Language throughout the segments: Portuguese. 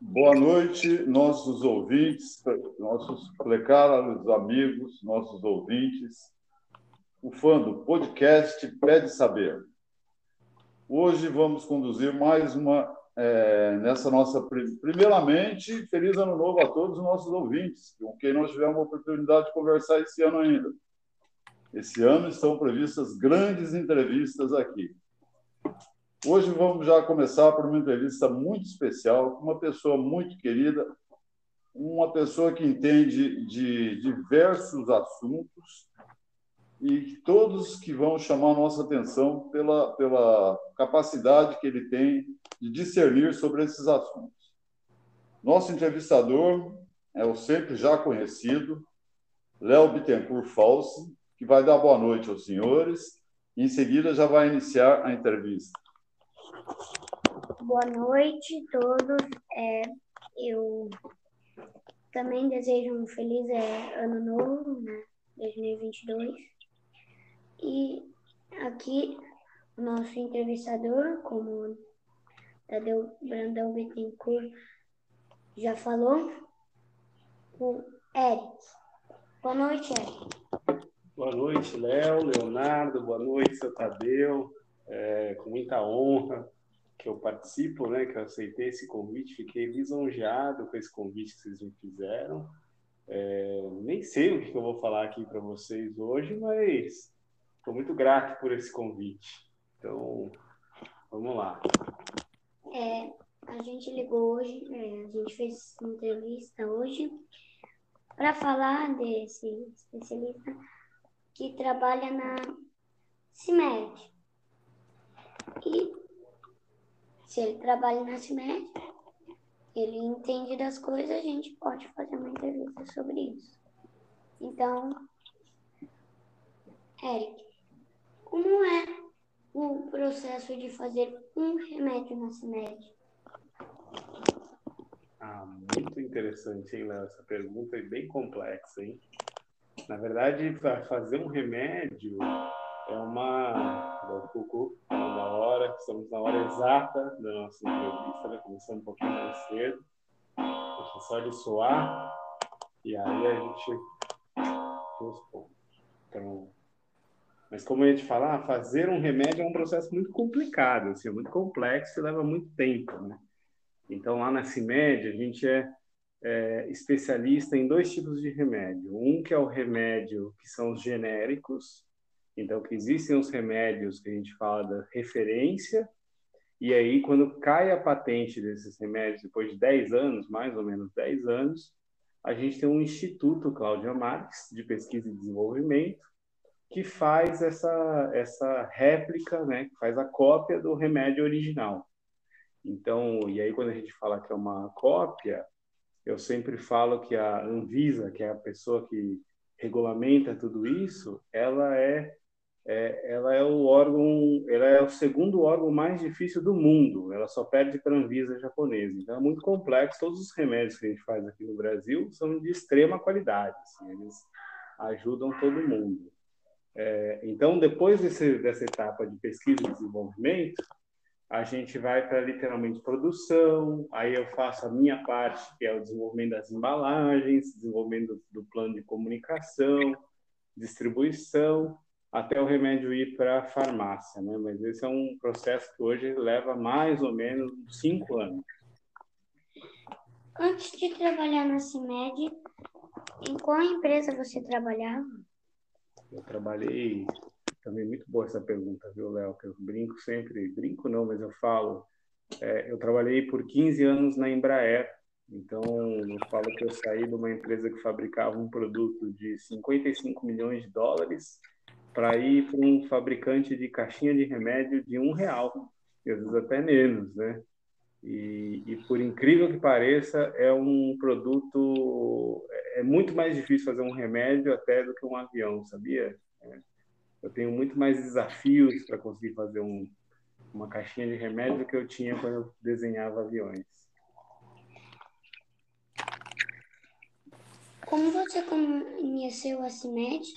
Boa noite, nossos ouvintes, nossos precaros amigos, nossos ouvintes. O fã do podcast Pede Saber. Hoje vamos conduzir mais uma é, nessa nossa. Primeiramente, feliz ano novo a todos os nossos ouvintes, com quem nós tivemos a oportunidade de conversar esse ano ainda. Esse ano estão previstas grandes entrevistas aqui. Hoje vamos já começar por uma entrevista muito especial com uma pessoa muito querida, uma pessoa que entende de diversos assuntos e todos que vão chamar nossa atenção pela, pela capacidade que ele tem de discernir sobre esses assuntos. Nosso entrevistador é o sempre já conhecido Léo Bittencourt Falsi, que vai dar boa noite aos senhores e em seguida já vai iniciar a entrevista. Boa noite a todos. É, eu também desejo um feliz é, ano novo, né? 2022. E aqui o nosso entrevistador, como Tadeu Brandão Bittencourt já falou, o Eric. Boa noite, Eric. Boa noite, Léo, Leonardo, boa noite, seu Tadeu. É, com muita honra que eu participo, né, que eu aceitei esse convite, fiquei lisonjeado com esse convite que vocês me fizeram. É, nem sei o que eu vou falar aqui para vocês hoje, mas estou muito grato por esse convite. Então, vamos lá. É, a gente ligou hoje, é, a gente fez uma entrevista hoje para falar desse especialista que trabalha na CIMED. E se ele trabalha na CIMED, ele entende das coisas, a gente pode fazer uma entrevista sobre isso. Então, Eric, como é o processo de fazer um remédio na CIMED? Ah, muito interessante, hein, Léo? Essa pergunta é bem complexa, hein? Na verdade, para fazer um remédio é uma. É uma hora, estamos na hora exata da nossa entrevista, né? começando um pouquinho mais cedo. Deixa só ele soar e aí a gente. Então, mas como a gente fala, fazer um remédio é um processo muito complicado, assim, é muito complexo e leva muito tempo, né? Então, lá na CIMED, a gente é, é, especialista em dois tipos de remédio. Um que é o remédio que são os genéricos, então que existem os remédios que a gente fala da referência, e aí quando cai a patente desses remédios, depois de 10 anos, mais ou menos 10 anos, a gente tem um Instituto Cláudia Marques de Pesquisa e Desenvolvimento, que faz essa, essa réplica, né, que faz a cópia do remédio original. Então, e aí quando a gente fala que é uma cópia, eu sempre falo que a Anvisa, que é a pessoa que regulamenta tudo isso, ela é, é ela é o órgão, ela é o segundo órgão mais difícil do mundo. Ela só perde para a Anvisa japonesa. Então é muito complexo. Todos os remédios que a gente faz aqui no Brasil são de extrema qualidade. Assim, eles ajudam todo mundo. É, então, depois desse, dessa etapa de pesquisa e desenvolvimento, a gente vai para literalmente produção, aí eu faço a minha parte, que é o desenvolvimento das embalagens, desenvolvimento do, plano de comunicação, distribuição, até o remédio ir para a farmácia, né? Mas esse é um processo que hoje leva mais ou menos cinco anos. Antes de trabalhar na CIMED, em qual empresa você trabalhava? Eu trabalhei também muito boa essa pergunta, viu, Léo? Que eu brinco sempre, brinco não, mas eu falo. É, eu trabalhei por 15 anos na Embraer, então eu falo que eu saí de uma empresa que fabricava um produto de 55 milhões de dólares para ir para um fabricante de caixinha de remédio de um real, às vezes até menos, né? E, e, por incrível que pareça, é um produto. É muito mais difícil fazer um remédio até do que um avião, sabia? É, eu tenho muito mais desafios para conseguir fazer um, uma caixinha de remédio do que eu tinha quando eu desenhava aviões. Como você conheceu a CIMED,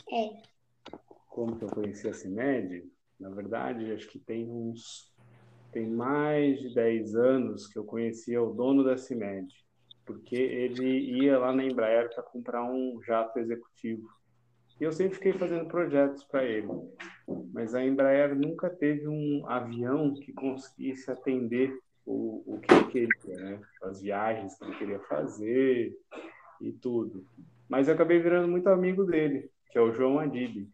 Como que eu conheci a CIMED? Na verdade, acho que tem uns tem mais de 10 anos que eu conhecia o dono da CIMED, porque ele ia lá na Embraer para comprar um jato executivo. E eu sempre fiquei fazendo projetos para ele. Mas a Embraer nunca teve um avião que conseguisse atender o, o que ele queria, né? as viagens que ele queria fazer e tudo. Mas eu acabei virando muito amigo dele, que é o João Adib.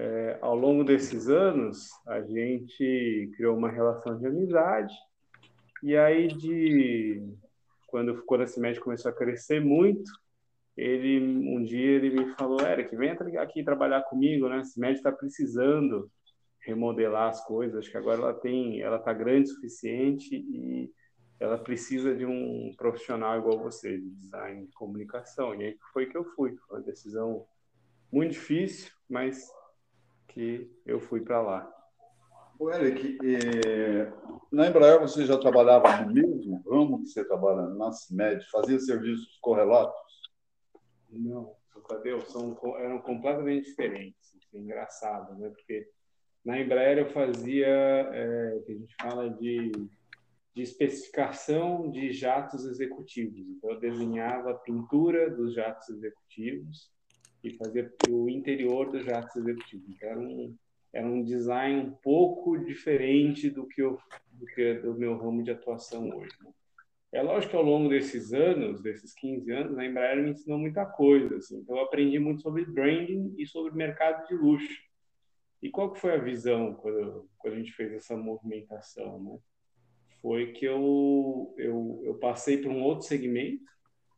É, ao longo desses anos, a gente criou uma relação de amizade, e aí, de quando, quando esse começou a crescer muito, ele um dia ele me falou, Eric, vem aqui trabalhar comigo, né? Esse médico está precisando remodelar as coisas, acho que agora ela tem, ela está grande o suficiente e ela precisa de um profissional igual você, de design de comunicação. E aí foi que eu fui. Foi uma decisão muito difícil, mas que eu fui para lá. O Eric, é... na Embraer você já trabalhava no mesmo ramo que você trabalha na CIMED? Fazia serviços correlatos? Não, Tadeu, são, eram completamente diferentes. Isso é engraçado, né? Porque na Embraer eu fazia é, o que a gente fala de, de especificação de jatos executivos. Então, eu desenhava a pintura dos jatos executivos e fazia o interior dos jatos executivos. Então, era um, era um design um pouco diferente do que, eu, do, que do meu ramo de atuação hoje. Né? É lógico que ao longo desses anos, desses 15 anos, a Embraer me ensinou muita coisa. Assim. Então, eu aprendi muito sobre branding e sobre mercado de luxo. E qual que foi a visão quando, quando a gente fez essa movimentação? Né? Foi que eu, eu, eu passei para um outro segmento,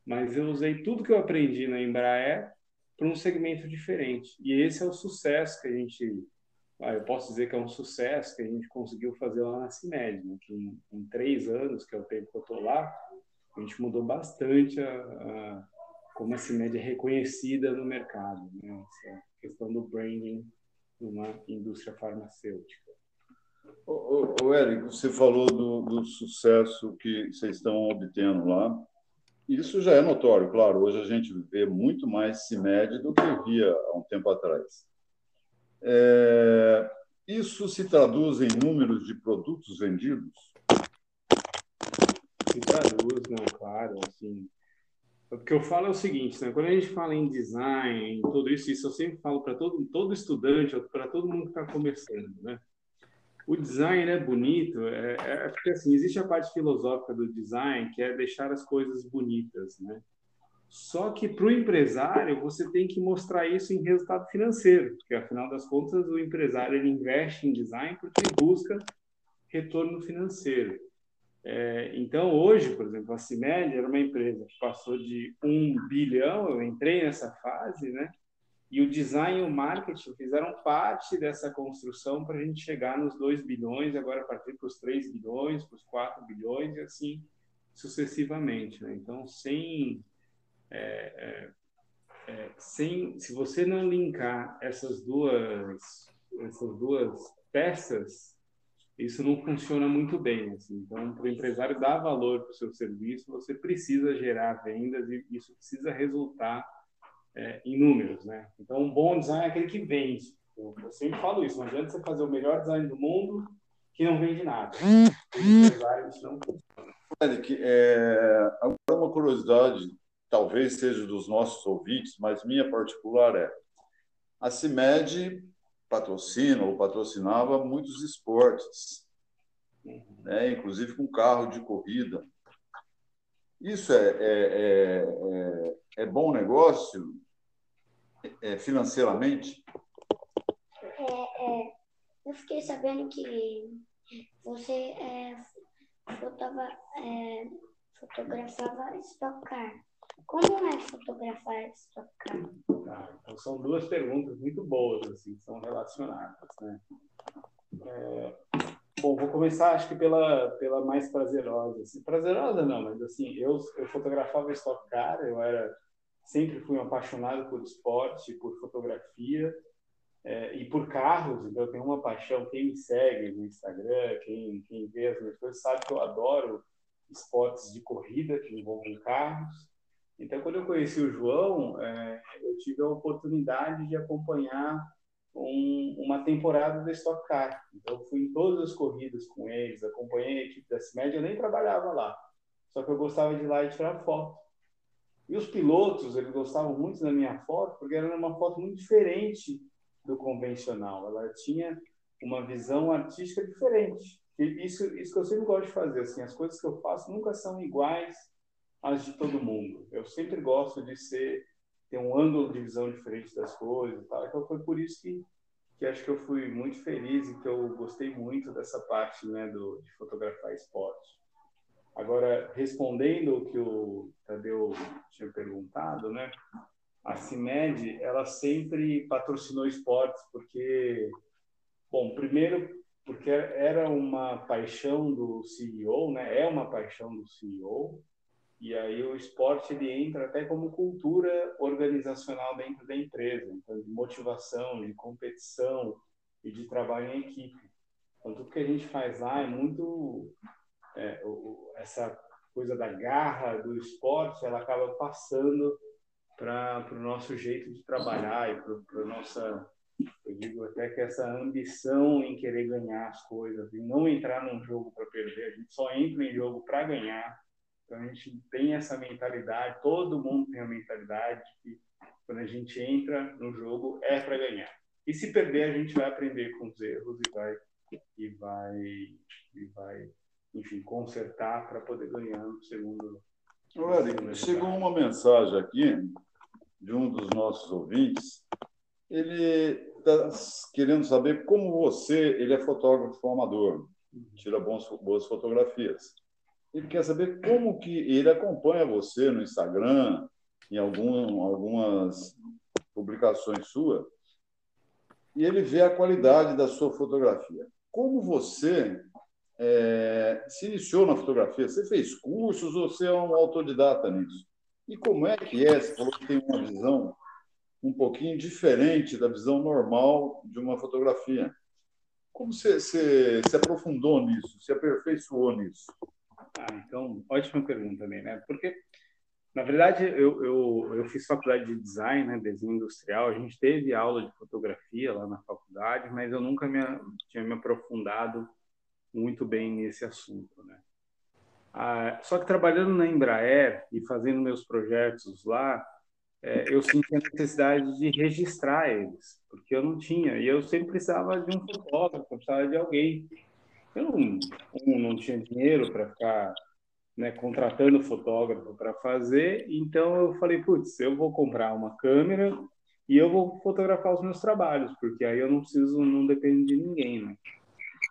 mas eu usei tudo que eu aprendi na Embraer para um segmento diferente. E esse é o sucesso que a gente, ah, eu posso dizer que é um sucesso que a gente conseguiu fazer lá na CIMED, né? que em, em, três anos, que é o tempo que eu estou lá, a gente mudou bastante a, a, como a CIMED é reconhecida no mercado, né? essa questão do branding numa indústria farmacêutica. O, o Eric, você falou do, do sucesso que vocês estão obtendo lá. Isso já é notório, claro. Hoje a gente vê muito mais CIMED do que via há um tempo atrás. É, isso se traduz em números de produtos vendidos? Se traduz, não, claro. Assim, o que eu falo é o seguinte, né? quando a gente fala em design, em tudo isso, isso eu sempre falo para todo, todo estudante, para todo mundo que está começando. Né? O design é bonito, é, é, porque assim, existe a parte filosófica do design, que é deixar as coisas bonitas, né? Só que para o empresário, você tem que mostrar isso em resultado financeiro, porque afinal das contas, o empresário ele investe em design porque busca retorno financeiro. É, então, hoje, por exemplo, a CIMED era uma empresa que passou de um bilhão, eu entrei nessa fase, né? E o design e o marketing fizeram parte dessa construção para a gente chegar nos 2 bilhões, agora partir para os 3 bilhões, para os 4 bilhões e assim sucessivamente. Né? Então, sem, é, é, é, sem, se você não linkar essas duas, essas duas peças, isso não funciona muito bem. Assim. Então, para o empresário dar valor para o seu serviço, você precisa gerar vendas e isso precisa resultar é, em números, né? Então, um bom design é aquele que vende. Eu, eu, sempre falo isso, não adianta você fazer o melhor design do mundo que não vende nada. não funciona. Eric, é, agora uma curiosidade, talvez seja dos nossos ouvintes, mas minha particular é, a CIMED patrocina ou patrocinava muitos esportes, uhum. né? inclusive com carro de corrida. Isso é, é, é, é, é bom negócio é, financeiramente? É, é, eu fiquei sabendo que você é, fotava, é, fotografava Stock Car. Como é fotografar Stock Car? Tá, então são duas perguntas muito boas, assim, são relacionadas, né? É, bom, vou começar, acho que pela, pela mais prazerosa. Assim, prazerosa não, mas assim, eu, eu fotografava Stock Car, eu era sempre fui um apaixonado por esporte, por fotografia é, e por carros. Então, eu tenho uma paixão. Quem me segue no Instagram, quem, quem vê as minhas coisas, sabe que eu adoro esportes de corrida que envolvem carros. Então, quando eu conheci o João, é, eu tive a oportunidade de acompanhar um, uma temporada da Stock Car. Então, eu fui em todas as corridas com eles, acompanhei a equipe da CIMED, eu nem trabalhava lá. Só que eu gostava de ir lá e tirar foto. E os pilotos, eles gostavam muito da minha foto, porque era uma foto muito diferente do convencional. Ela tinha uma visão artística diferente. E isso, isso que eu sempre gosto de fazer, assim, as coisas que eu faço nunca são iguais às de todo mundo. Eu sempre gosto de ser ter um ângulo de visão diferente das coisas, tal. Então foi por isso que que acho que eu fui muito feliz e que eu gostei muito dessa parte, né, do de fotografar esporte. Agora, respondendo o que o Tadeu tinha perguntado, né? A CIMED, ela sempre patrocinou esportes porque, bom, primeiro porque era uma paixão do CEO, né? É uma paixão do CEO. E aí o esporte ele entra até como cultura organizacional dentro da empresa, então de motivação, de competição e de trabalho em equipe. Então tudo que a gente faz lá é muito é, essa coisa da garra do esporte, ela acaba passando para o nosso jeito de trabalhar e para a nossa, eu digo até que essa ambição em querer ganhar as coisas, e não entrar num jogo para perder, a gente só entra em jogo para ganhar. Então a gente tem essa mentalidade, todo mundo tem a mentalidade de que quando a gente entra no jogo é para ganhar. E se perder, a gente vai aprender com os erros e vai e vai e vai enfim, consertar para poder ganhar no segundo. Chegou uma mensagem aqui de um dos nossos ouvintes. Ele está querendo saber como você, ele é fotógrafo amador, tira bons, boas fotografias. Ele quer saber como que ele acompanha você no Instagram, em algum, algumas publicações suas, e ele vê a qualidade da sua fotografia. Como você é, se iniciou na fotografia? Você fez cursos ou você é um autodidata nisso? E como é que é? Você falou que tem uma visão um pouquinho diferente da visão normal de uma fotografia. Como você se aprofundou nisso, se aperfeiçoou nisso? Ah, então, ótima pergunta também, né? Porque, na verdade, eu, eu, eu fiz faculdade de design, né, desenho industrial. A gente teve aula de fotografia lá na faculdade, mas eu nunca me, tinha me aprofundado muito bem nesse assunto, né? Ah, só que trabalhando na Embraer e fazendo meus projetos lá, é, eu senti a necessidade de registrar eles, porque eu não tinha, e eu sempre precisava de um fotógrafo, precisava de alguém. Eu não, um, não tinha dinheiro para ficar né, contratando fotógrafo para fazer, então eu falei, putz, eu vou comprar uma câmera e eu vou fotografar os meus trabalhos, porque aí eu não preciso, não dependo de ninguém, né?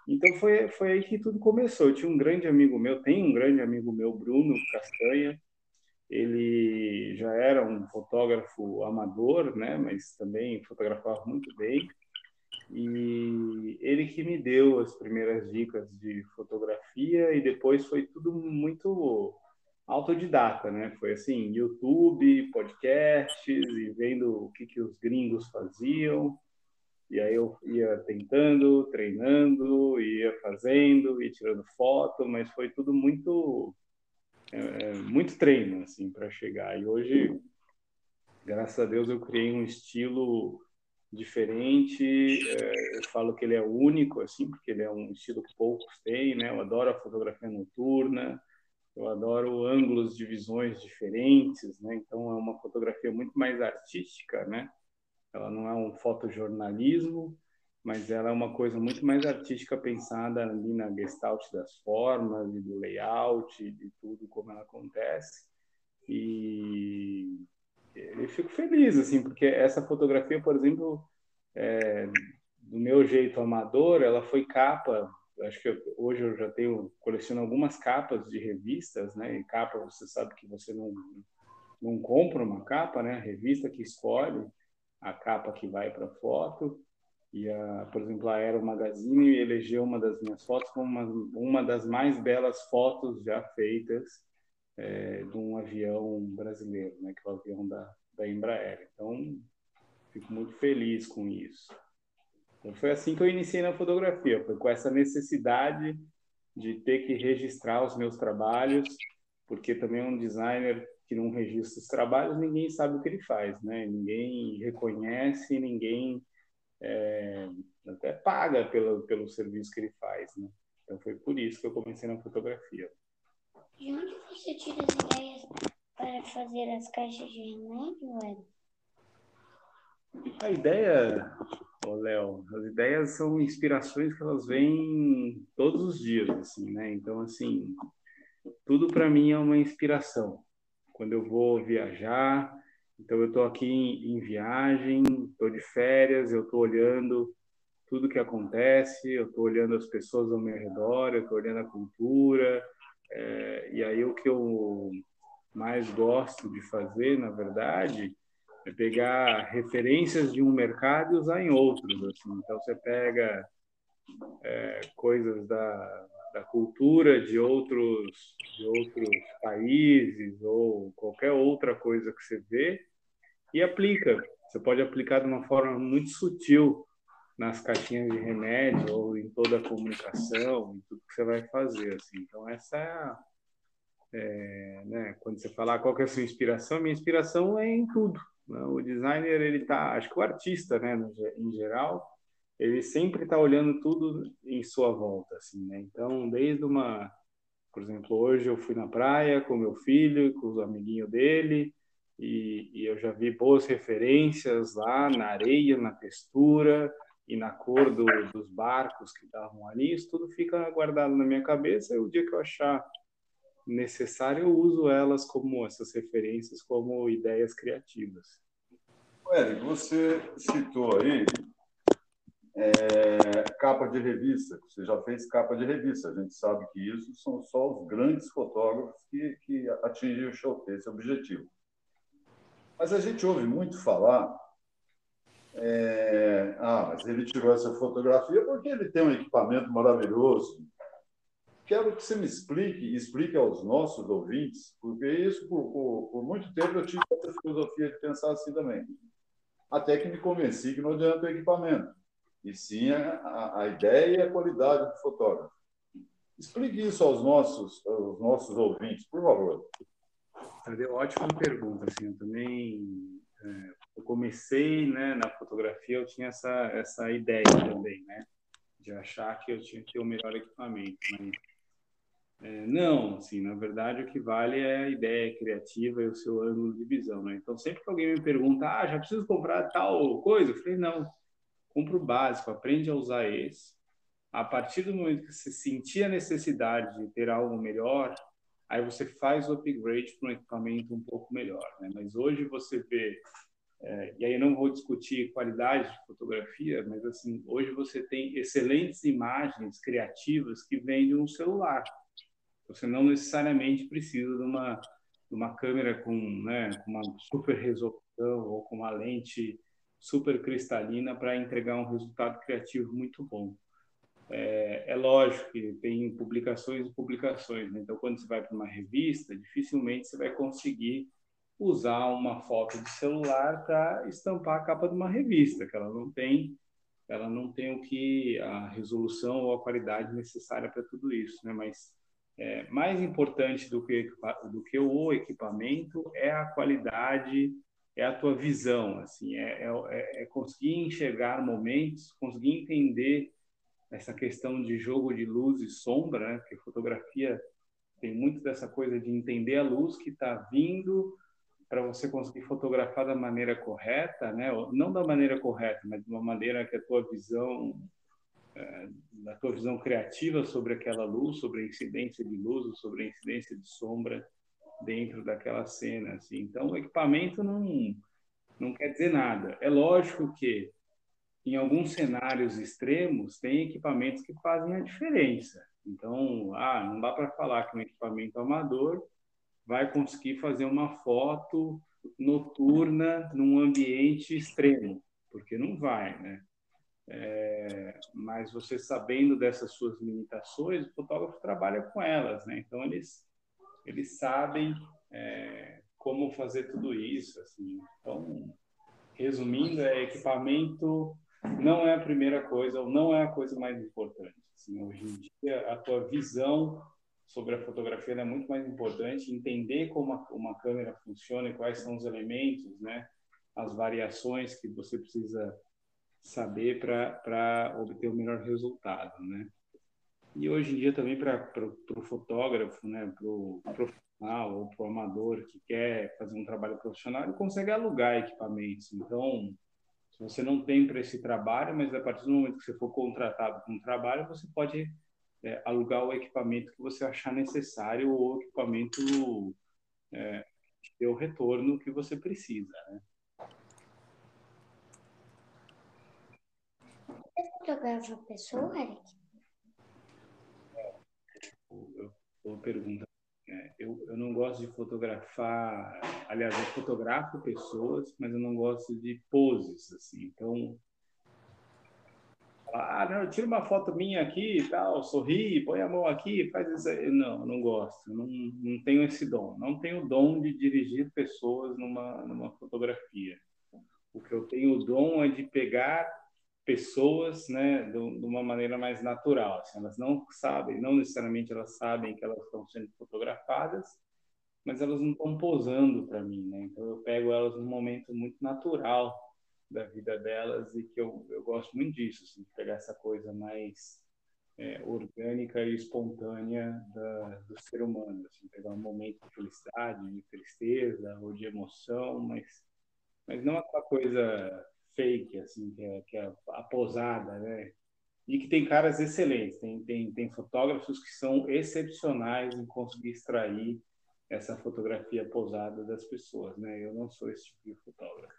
Então foi, foi aí que tudo começou. Eu tinha um grande amigo meu, tem um grande amigo meu, Bruno Castanha. Ele já era um fotógrafo amador, né, mas também fotografava muito bem. E ele que me deu as primeiras dicas de fotografia e depois foi tudo muito autodidata, né? Foi assim, YouTube, podcasts e vendo o que que os gringos faziam e aí eu ia tentando, treinando, ia fazendo, ia tirando foto, mas foi tudo muito é, muito treino assim para chegar. E hoje, graças a Deus, eu criei um estilo diferente. É, eu falo que ele é único assim, porque ele é um estilo que poucos têm, né? Eu adoro a fotografia noturna. Eu adoro ângulos de visões diferentes, né? Então é uma fotografia muito mais artística, né? Ela não é um fotojornalismo, mas ela é uma coisa muito mais artística pensada ali na gestalt das formas e do layout e de tudo como ela acontece. E eu fico feliz assim, porque essa fotografia, por exemplo, é, do meu jeito amador, ela foi capa. Acho que eu, hoje eu já tenho coleciono algumas capas de revistas, né? E capa, você sabe que você não não compra uma capa, né? A revista que escolhe a capa que vai para a foto. E, a, por exemplo, a Aero Magazine elegeu uma das minhas fotos como uma, uma das mais belas fotos já feitas é, de um avião brasileiro, né, que é o avião da, da Embraer. Então, fico muito feliz com isso. Então, foi assim que eu iniciei na fotografia, foi com essa necessidade de ter que registrar os meus trabalhos, porque também um designer que não registra os trabalhos, ninguém sabe o que ele faz, né? Ninguém reconhece, ninguém é, até paga pelo, pelo serviço que ele faz, né? Então foi por isso que eu comecei na fotografia. De onde você tira as ideias para fazer as caixas de remédio, Ed? A ideia, ô Léo, as ideias são inspirações que elas vêm todos os dias, assim, né? Então, assim, tudo para mim é uma inspiração. Quando eu vou viajar, então eu estou aqui em, em viagem, estou de férias, eu estou olhando tudo que acontece, eu estou olhando as pessoas ao meu redor, eu estou olhando a cultura, é, e aí o que eu mais gosto de fazer, na verdade, é pegar referências de um mercado e usar em outros. Assim. Então, você pega é, coisas da, da cultura de outros, de outros países ou qualquer outra coisa que você vê e aplica. Você pode aplicar de uma forma muito sutil nas caixinhas de remédio ou em toda a comunicação, em tudo que você vai fazer. Assim. Então, essa é a, é, né, quando você falar qual é a sua inspiração, minha inspiração é em tudo. Né? O designer, ele tá, acho que o artista, né, em geral, ele sempre está olhando tudo em sua volta, assim, né? Então, desde uma, por exemplo, hoje eu fui na praia com meu filho, com os amiguinhos dele, e, e, eu já vi boas referências lá na areia, na textura e na cor do, dos barcos que estavam ali. Isso tudo fica guardado na minha cabeça. E o dia que eu achar necessário, eu uso elas como essas referências como ideias criativas. Eric, você citou aí é, capa de revista, você já fez capa de revista, a gente sabe que isso são só os grandes fotógrafos que, que esse objetivo. Mas a gente ouve muito falar, é, ah, mas ele tirou essa fotografia porque ele tem um equipamento maravilhoso. Quero que você me explique explique aos nossos ouvintes, porque isso, por, por, por muito tempo, eu tive essa filosofia de pensar assim também. Até que me convenci que não adianta o equipamento e sim a, a ideia e a qualidade do fotógrafo. Explique isso aos nossos, aos nossos ouvintes, por favor. Ótima pergunta. Assim, eu também é, eu comecei né, na fotografia, eu tinha essa, essa ideia também, né, de achar que eu tinha que ter o melhor equipamento. É, não, assim, na verdade, o que vale é a ideia criativa e o seu ângulo de visão. Né? Então, sempre que alguém me pergunta, ah, já preciso comprar tal coisa, eu falei, não, compra o básico, aprende a usar esse. A partir do momento que você sentir a necessidade de ter algo melhor, aí você faz o upgrade para um equipamento um pouco melhor. Né? Mas hoje você vê, é, e aí eu não vou discutir qualidade de fotografia, mas assim, hoje você tem excelentes imagens criativas que vêm de um celular. Você não necessariamente precisa de uma, de uma câmera com, né, com uma super resolução ou com uma lente super cristalina para entregar um resultado criativo muito bom. É, é, lógico que tem publicações e publicações, né? então quando você vai para uma revista, dificilmente você vai conseguir usar uma foto de celular para estampar a capa de uma revista, que ela não tem, ela não tem o que a resolução ou a qualidade necessária para tudo isso, né? Mas é, mais importante do que do que o equipamento é a qualidade é a tua visão, assim, é, é, é, conseguir enxergar momentos, conseguir entender essa questão de jogo de luz e sombra, né? porque fotografia tem muito dessa coisa de entender a luz que está vindo para você conseguir fotografar da maneira correta, né? não da maneira correta, mas de uma maneira que a tua visão, é, da tua visão criativa sobre aquela luz, sobre a incidência de luz, sobre a incidência de sombra, dentro daquela cena. Assim. Então, o equipamento não, não quer dizer nada. É lógico que, em alguns cenários extremos, tem equipamentos que fazem a diferença. Então, ah, não dá para falar que um equipamento amador vai conseguir fazer uma foto noturna num ambiente extremo, porque não vai, né? É, mas você sabendo dessas suas limitações, o fotógrafo trabalha com elas, né? Então eles eles sabem é, como fazer tudo isso. Assim. Então, resumindo, é equipamento não é a primeira coisa, ou não é a coisa mais importante. Assim, hoje em dia, a tua visão sobre a fotografia é muito mais importante, entender como uma câmera funciona e quais são os elementos, né? as variações que você precisa saber para obter o melhor resultado, né? E hoje em dia também para o fotógrafo, né, para o profissional ou para o amador que quer fazer um trabalho profissional, ele consegue alugar equipamentos. Então, se você não tem para esse trabalho, mas a partir do momento que você for contratado para um trabalho, você pode é, alugar o equipamento que você achar necessário ou o equipamento é, ter o retorno que você precisa, né? Você fotografa a pessoa, Eric? Boa pergunta. É, eu, eu não gosto de fotografar, aliás, eu fotografo pessoas, mas eu não gosto de poses, assim. Então, ah, não, tira uma foto minha aqui e tal, sorri, põe a mão aqui, faz isso aí. Não, não gosto, não, não tenho esse dom. Não tenho o dom de dirigir pessoas numa, numa fotografia. O que eu tenho o dom é de pegar pessoas, né, de, uma maneira mais natural. Assim, elas não sabem, não necessariamente elas sabem que elas estão sendo fotografadas, mas elas não estão posando para mim, né? Então eu pego elas num momento muito natural da vida delas e que eu, eu gosto muito disso, assim, de pegar essa coisa mais é, orgânica e espontânea da, do ser humano, assim, pegar um momento de felicidade, de tristeza ou de emoção, mas, mas não aquela coisa fake, assim, que é, que é a posada, né? E que tem caras excelentes, tem, tem, tem fotógrafos que são excepcionais em conseguir extrair essa fotografia posada das pessoas, né? Eu não sou esse tipo de fotógrafo.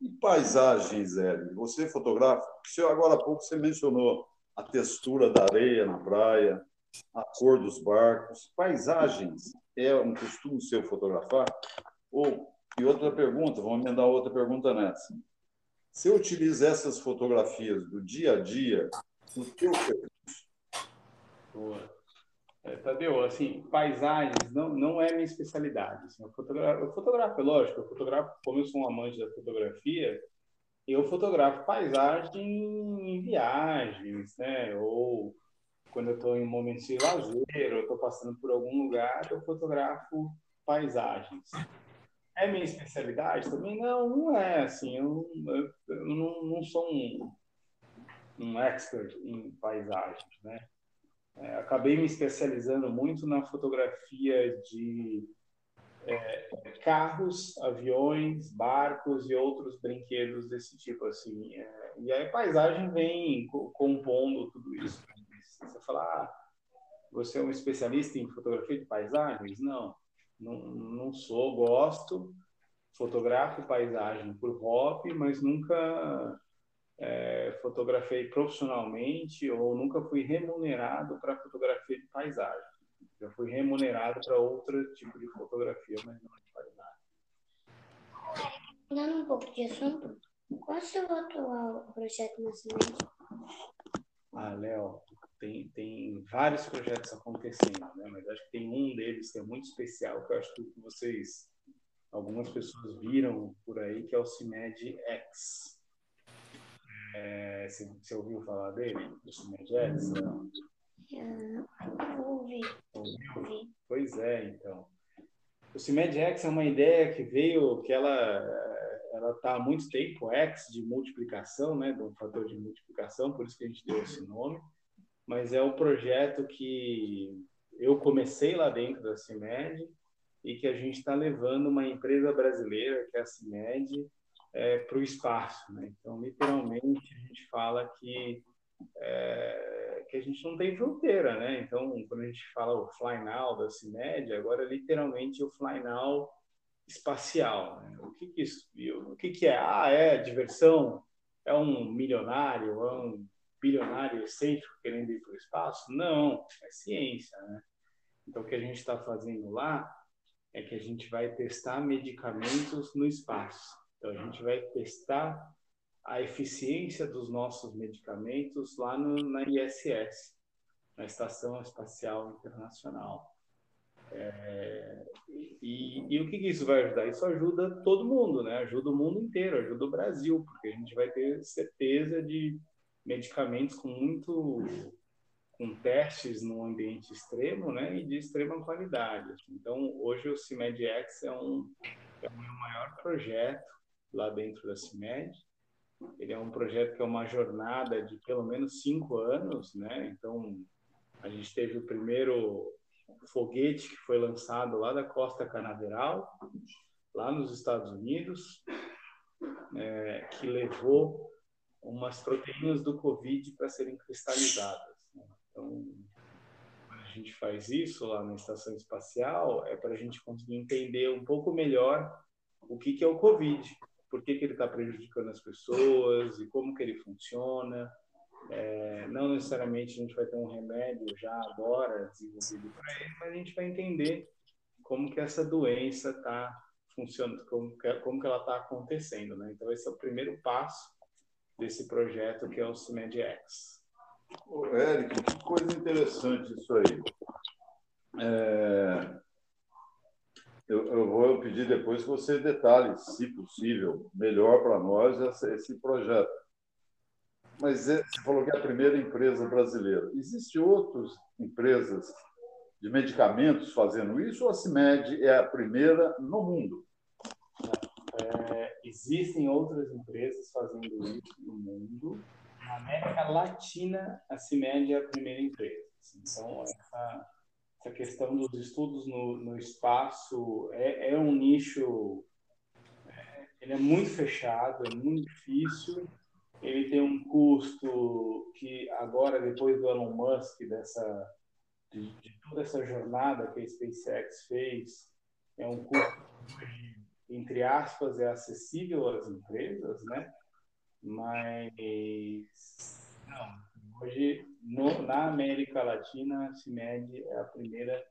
E paisagens, Hélio? Você fotografa? Agora há pouco você mencionou a textura da areia na praia, a cor dos barcos. Paisagens é um costume seu fotografar? Ou, e outra pergunta, vamos emendar outra pergunta nessa. Você utiliza essas fotografias do dia a dia no seu percurso? Boa. É, Tadeu, assim, paisagens não, não é minha especialidade. Assim, eu, fotografo, eu fotografo, lógico, eu fotografo, como eu sou um amante da fotografia, eu fotografo paisagem em viagens, né? Ou quando eu estou em um momento de lazer, ou estou passando por algum lugar, eu fotografo paisagens. É minha especialidade também? Não, não é. Assim, eu, eu, eu não, não sou um, um expert em paisagens, né? É, acabei me especializando muito na fotografia de é, carros, aviões, barcos e outros brinquedos desse tipo assim. É, e aí a paisagem vem compondo tudo isso. Você fala, ah, você é um especialista em fotografia de paisagens? Não, não, não sou. Gosto, fotografo paisagem por hobby, mas nunca é, fotografei profissionalmente ou nunca fui remunerado para fotografia de paisagem. Já fui remunerado para outro tipo de fotografia, mas não de qualidade. Mudando um pouco de assunto, qual é o seu atual projeto Nascimento? Ah, Léo, tem, tem vários projetos acontecendo, né? mas acho que tem um deles que é muito especial, que eu acho que vocês, algumas pessoas viram por aí, que é o CIMED X. É, você, você, ouviu falar dele, do Simon Jackson? ouvi. Ouviu? Pois é, então. O CIMED X é uma ideia que veio, que ela ela está há muito tempo, X de multiplicação, né, de um fator de multiplicação, por isso que a gente deu esse nome, mas é um projeto que eu comecei lá dentro da CIMED e que a gente está levando uma empresa brasileira, que é a CIMED, é, para o espaço. Né? Então, literalmente, a gente fala que, é, que a gente não tem fronteira. Né? Então, quando a gente fala o Fly Now da CIMED, agora é literalmente o Fly Now espacial. Né? O, que, que, isso, o que, que é? Ah, é diversão? É um milionário? É um bilionário excêntrico querendo ir para o espaço? Não, é ciência. Né? Então, o que a gente está fazendo lá é que a gente vai testar medicamentos no espaço. Então, a gente vai testar a eficiência dos nossos medicamentos lá no, na ISS, na Estação Espacial Internacional. É, e, e, o que, que, isso vai ajudar? Isso ajuda todo mundo, né? Ajuda o mundo inteiro, ajuda o Brasil, porque a gente vai ter certeza de medicamentos com muito com testes num ambiente extremo, né, e de extrema qualidade. Então, hoje o CIMEDX é um é o meu maior projeto lá dentro da CIMED. ele é um projeto que é uma jornada de pelo menos cinco anos, né? Então, a gente teve o primeiro foguete que foi lançado lá da costa canaveral, lá nos Estados Unidos, é, que levou umas proteínas do Covid para serem cristalizadas. Né? Então, quando a gente faz isso lá na estação espacial, é para a gente conseguir entender um pouco melhor o que, que é o Covid, por que, que ele está prejudicando as pessoas e como que ele funciona. É, não necessariamente a gente vai ter um remédio já agora desenvolvido para ele, mas a gente vai entender como que essa doença está funcionando, como que, como que ela está acontecendo, né? Então esse é o primeiro passo desse projeto que é o CIMEDX. Ô, Eric, que coisa interessante isso aí. É, eu, eu, vou pedir depois que você detalhe, se possível, melhor para nós esse, esse projeto. Mas é, você falou que é a primeira empresa brasileira. Existem outras empresas de medicamentos fazendo isso ou a CIMED é a primeira no mundo? Existem outras empresas fazendo isso no mundo. Na América Latina, a CIMED é a primeira empresa. Então, essa, essa questão dos estudos no, no espaço é, é, um nicho, é, ele é muito fechado, é muito difícil. Ele tem um custo que agora, depois do Elon Musk, dessa, de, de toda essa jornada que a SpaceX fez, é um custo entre aspas, é acessível às empresas, né? Mas não, hoje no, na América Latina a CIMED é a primeira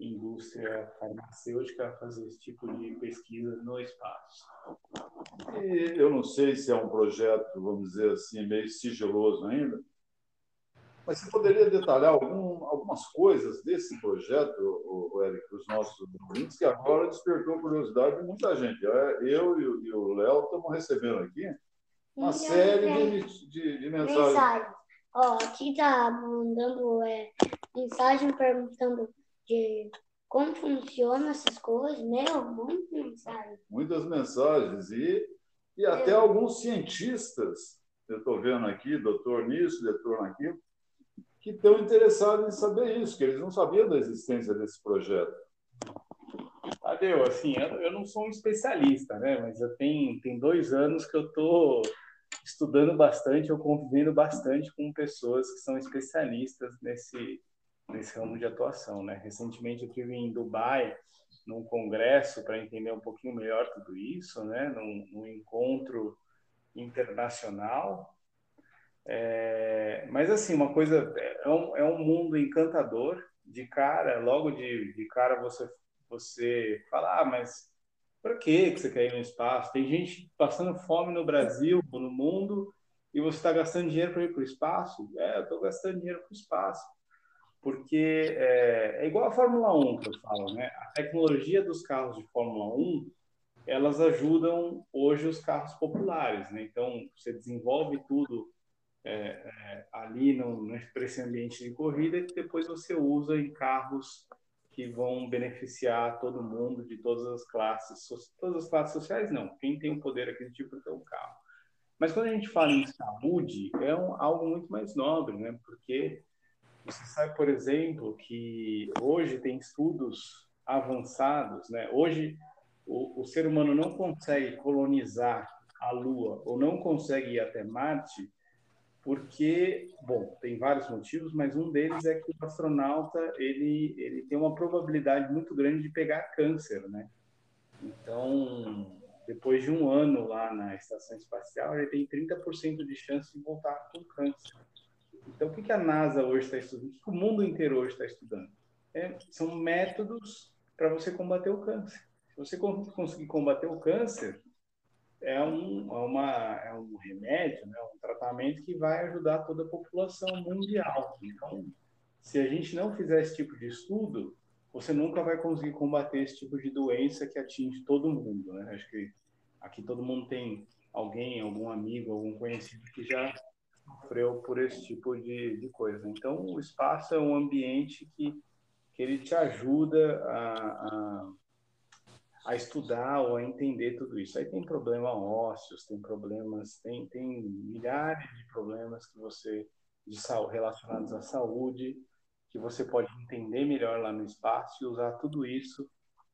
indústria farmacêutica a fazer esse tipo de pesquisa no espaço. E eu não sei se é um projeto, vamos dizer assim, meio sigiloso ainda, mas você poderia detalhar algum, algumas coisas desse projeto, o, Eric, para os nossos ouvintes, que agora despertou curiosidade de muita gente. É, eu e o Léo estamos recebendo aqui uma série de, de, de mensagens. Mensagem. Ó, aqui está mandando é, mensagem perguntando de como funcionam essas coisas. Meu, muitas mensagens. Muitas mensagens. E, e até alguns cientistas, eu estou vendo aqui, doutor nisso, doutor naquilo, que estão interessados em saber isso, que eles não sabiam da existência desse projeto. Tadeu, assim, eu não sou um especialista, né? Mas eu tenho, tem dois anos que eu estou estudando bastante, eu convivendo bastante com pessoas que são especialistas nesse, nesse ramo de atuação, né? Recentemente eu estive em Dubai, num congresso, para entender um pouquinho melhor tudo isso, né? Num, num encontro internacional é, mas, assim, uma coisa... É um, é um mundo encantador. De cara, logo de, de cara você, você fala, ah, mas para que você quer ir no espaço? Tem gente passando fome no Brasil, no mundo, e você está gastando dinheiro para ir para o espaço? É, eu estou gastando dinheiro para o espaço. Porque é, é, igual a Fórmula 1 que eu falo, né? A tecnologia dos carros de Fórmula 1, elas ajudam hoje os carros populares, né? Então, você desenvolve tudo é, é, ali no, nesse ambiente de corrida que depois você usa em carros que vão beneficiar todo mundo de todas as classes, todas as classes sociais não, quem tem o um poder aquisitivo tem um carro. Mas quando a gente fala em saúde, é um, algo muito mais nobre, né? Porque você sabe, por exemplo, que hoje tem estudos avançados, né? Hoje o, o ser humano não consegue colonizar a Lua ou não consegue ir até Marte porque, bom, tem vários motivos, mas um deles é que o astronauta ele, ele tem uma probabilidade muito grande de pegar câncer, né? Então, depois de um ano lá na estação espacial, ele tem 30% de chance de voltar com câncer. Então, o que a NASA hoje está estudando? O que o mundo inteiro hoje está estudando? É, são métodos para você combater o câncer. Se você conseguir combater o câncer, é um, é uma, é um remédio, né, um tratamento que vai ajudar toda a população mundial. Então, se a gente não fizer esse tipo de estudo, você nunca vai conseguir combater esse tipo de doença que atinge todo mundo. Né? Acho que aqui todo mundo tem alguém, algum amigo, algum conhecido que já sofreu por esse tipo de, de coisa. Então, o espaço é um ambiente que, que ele te ajuda a, a a estudar ou a entender tudo isso. Aí tem problema ósseos, tem problemas, tem, tem milhares de problemas que você de saúde, relacionados à saúde que você pode entender melhor lá no espaço e usar tudo isso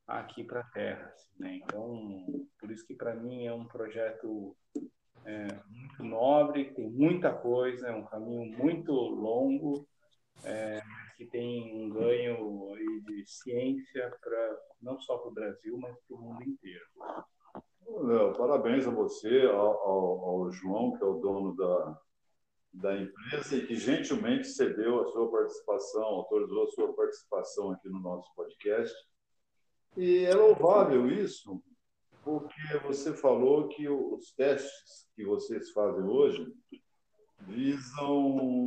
aqui para a Terra. Assim, né? Então, por isso que para mim é um projeto é, muito nobre, tem muita coisa, é um caminho muito longo, é, que tem um ganho de ciência para não só para o Brasil, mas para o mundo inteiro. Léo, parabéns a você, ao, ao, ao, João, que é o dono da, da empresa e que gentilmente cedeu a sua participação, autorizou a sua participação aqui no nosso podcast. E é louvável isso, porque você falou que os testes que vocês fazem hoje visam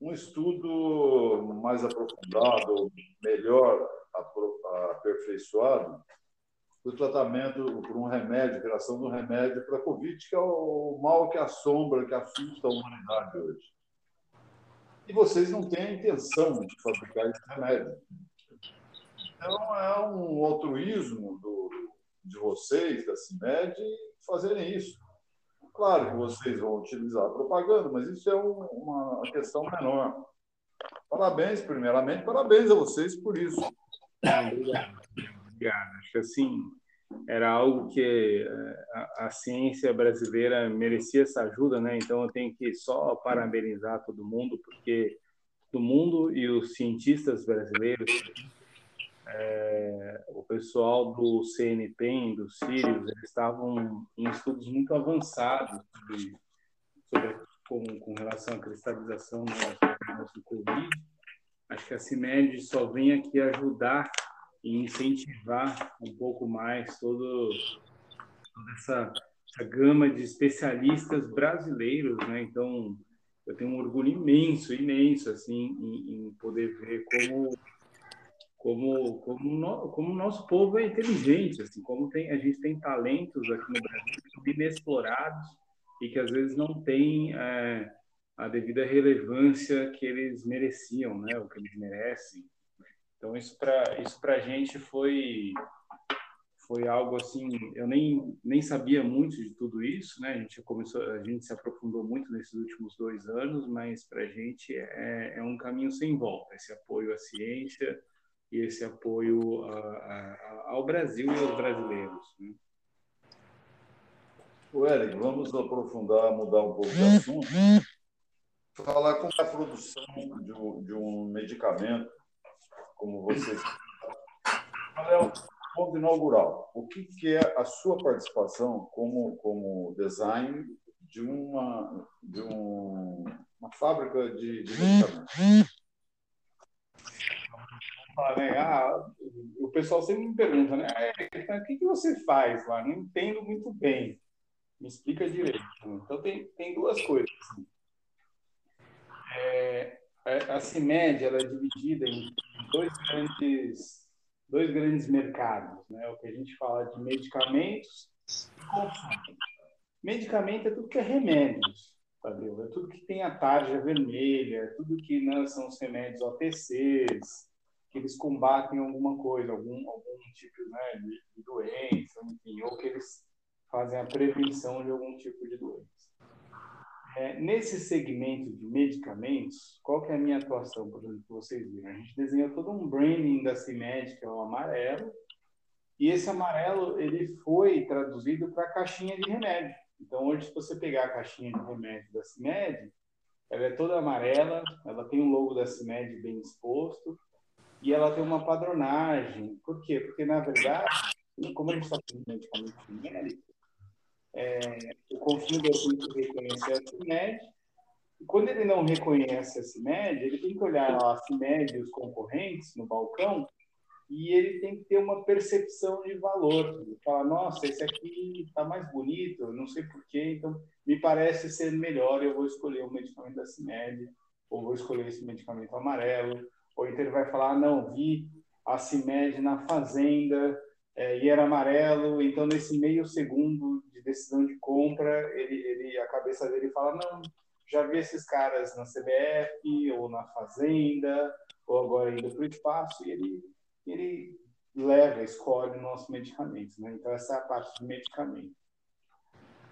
um estudo mais aprofundado, melhor aperfeiçoado, do tratamento por um remédio, criação de um remédio para a Covid, que é o mal que assombra, que assusta a humanidade hoje. E vocês não têm a intenção de fabricar esse remédio. Então, é um altruísmo do, de vocês, da CIMED, fazerem isso. Claro que vocês vão utilizar a propaganda, mas isso é um, uma questão menor. Parabéns, primeiramente, parabéns a vocês por isso. Obrigado. Acho que assim, era algo que eh, a, a, ciência brasileira merecia essa ajuda, né? Então eu tenho que só parabenizar todo mundo, porque do mundo e os cientistas brasileiros é, o pessoal do CNPEM, do Sirius, eles estavam em estudos muito avançados sobre, com, com, relação à cristalização do Covid. Acho que a CIMED só vem aqui ajudar e incentivar um pouco mais todo, toda essa, essa gama de especialistas brasileiros, né? Então, eu tenho um orgulho imenso, imenso, assim, em, em poder ver como como como no, como o nosso povo é inteligente, assim, como tem a gente tem talentos aqui no Brasil inexplorados e que às vezes não tem é, a devida relevância que eles mereciam, né, o que eles merecem. Então isso para isso para a gente foi foi algo assim, eu nem nem sabia muito de tudo isso, né? A gente começou, a gente se aprofundou muito nesses últimos dois anos, mas para a gente é, é um caminho sem volta esse apoio à ciência e esse apoio a, a, ao Brasil e aos brasileiros. Né? Vamos aprofundar, mudar um pouco de assunto. Falar como é a produção de um, de um medicamento, como você. Qual é o ponto inaugural? O que, que é a sua participação como, como design de uma, de um, uma fábrica de, de medicamentos? Né? Ah, o pessoal sempre me pergunta, né? Ah, o que, que você faz lá? Não entendo muito bem. Me explica direito. Então, tem, tem duas coisas. Assim. É, é a CIMED ela é dividida em dois grandes, dois grandes mercados, né? O que a gente fala de medicamentos e consumo. Medicamento é tudo que é remédios, entendeu? É tudo que tem a tarja vermelha, é tudo que né, são os remédios OTCs, que eles combatem alguma coisa, algum, algum tipo né, de, de doença, enfim, ou que eles fazem a prevenção de algum tipo de doença. É, nesse segmento de medicamentos, qual que é a minha atuação, por exemplo, que vocês viram? A gente desenhou todo um branding da CIMED, que é o amarelo, e esse amarelo ele foi traduzido para a caixinha de remédio. Então, hoje, se você pegar a caixinha de remédio da CIMED, ela é toda amarela, ela tem o logo da CIMED bem exposto, e ela tem uma padronagem. Por quê? Porque, na verdade, como a gente está falando de medicamento genérico, é, o consumidor tem que reconhecer a CIMED, e quando ele não reconhece a CIMED, ele tem que olhar a CIMED e os concorrentes no balcão e ele tem que ter uma percepção de valor. Ele fala, nossa, esse aqui está mais bonito, não sei porquê, então me parece ser melhor, eu vou escolher o medicamento da CIMED, ou vou escolher esse medicamento amarelo, ou então ele vai falar, ah, não, vi a CIMED na fazenda é, e era amarelo, então nesse meio segundo de decisão de compra, ele, ele, a cabeça dele fala, não, já vi esses caras na CBF ou na fazenda, ou agora indo para o espaço, e ele, ele leva, escolhe o nosso medicamento. Né? Então, essa é a parte de medicamento.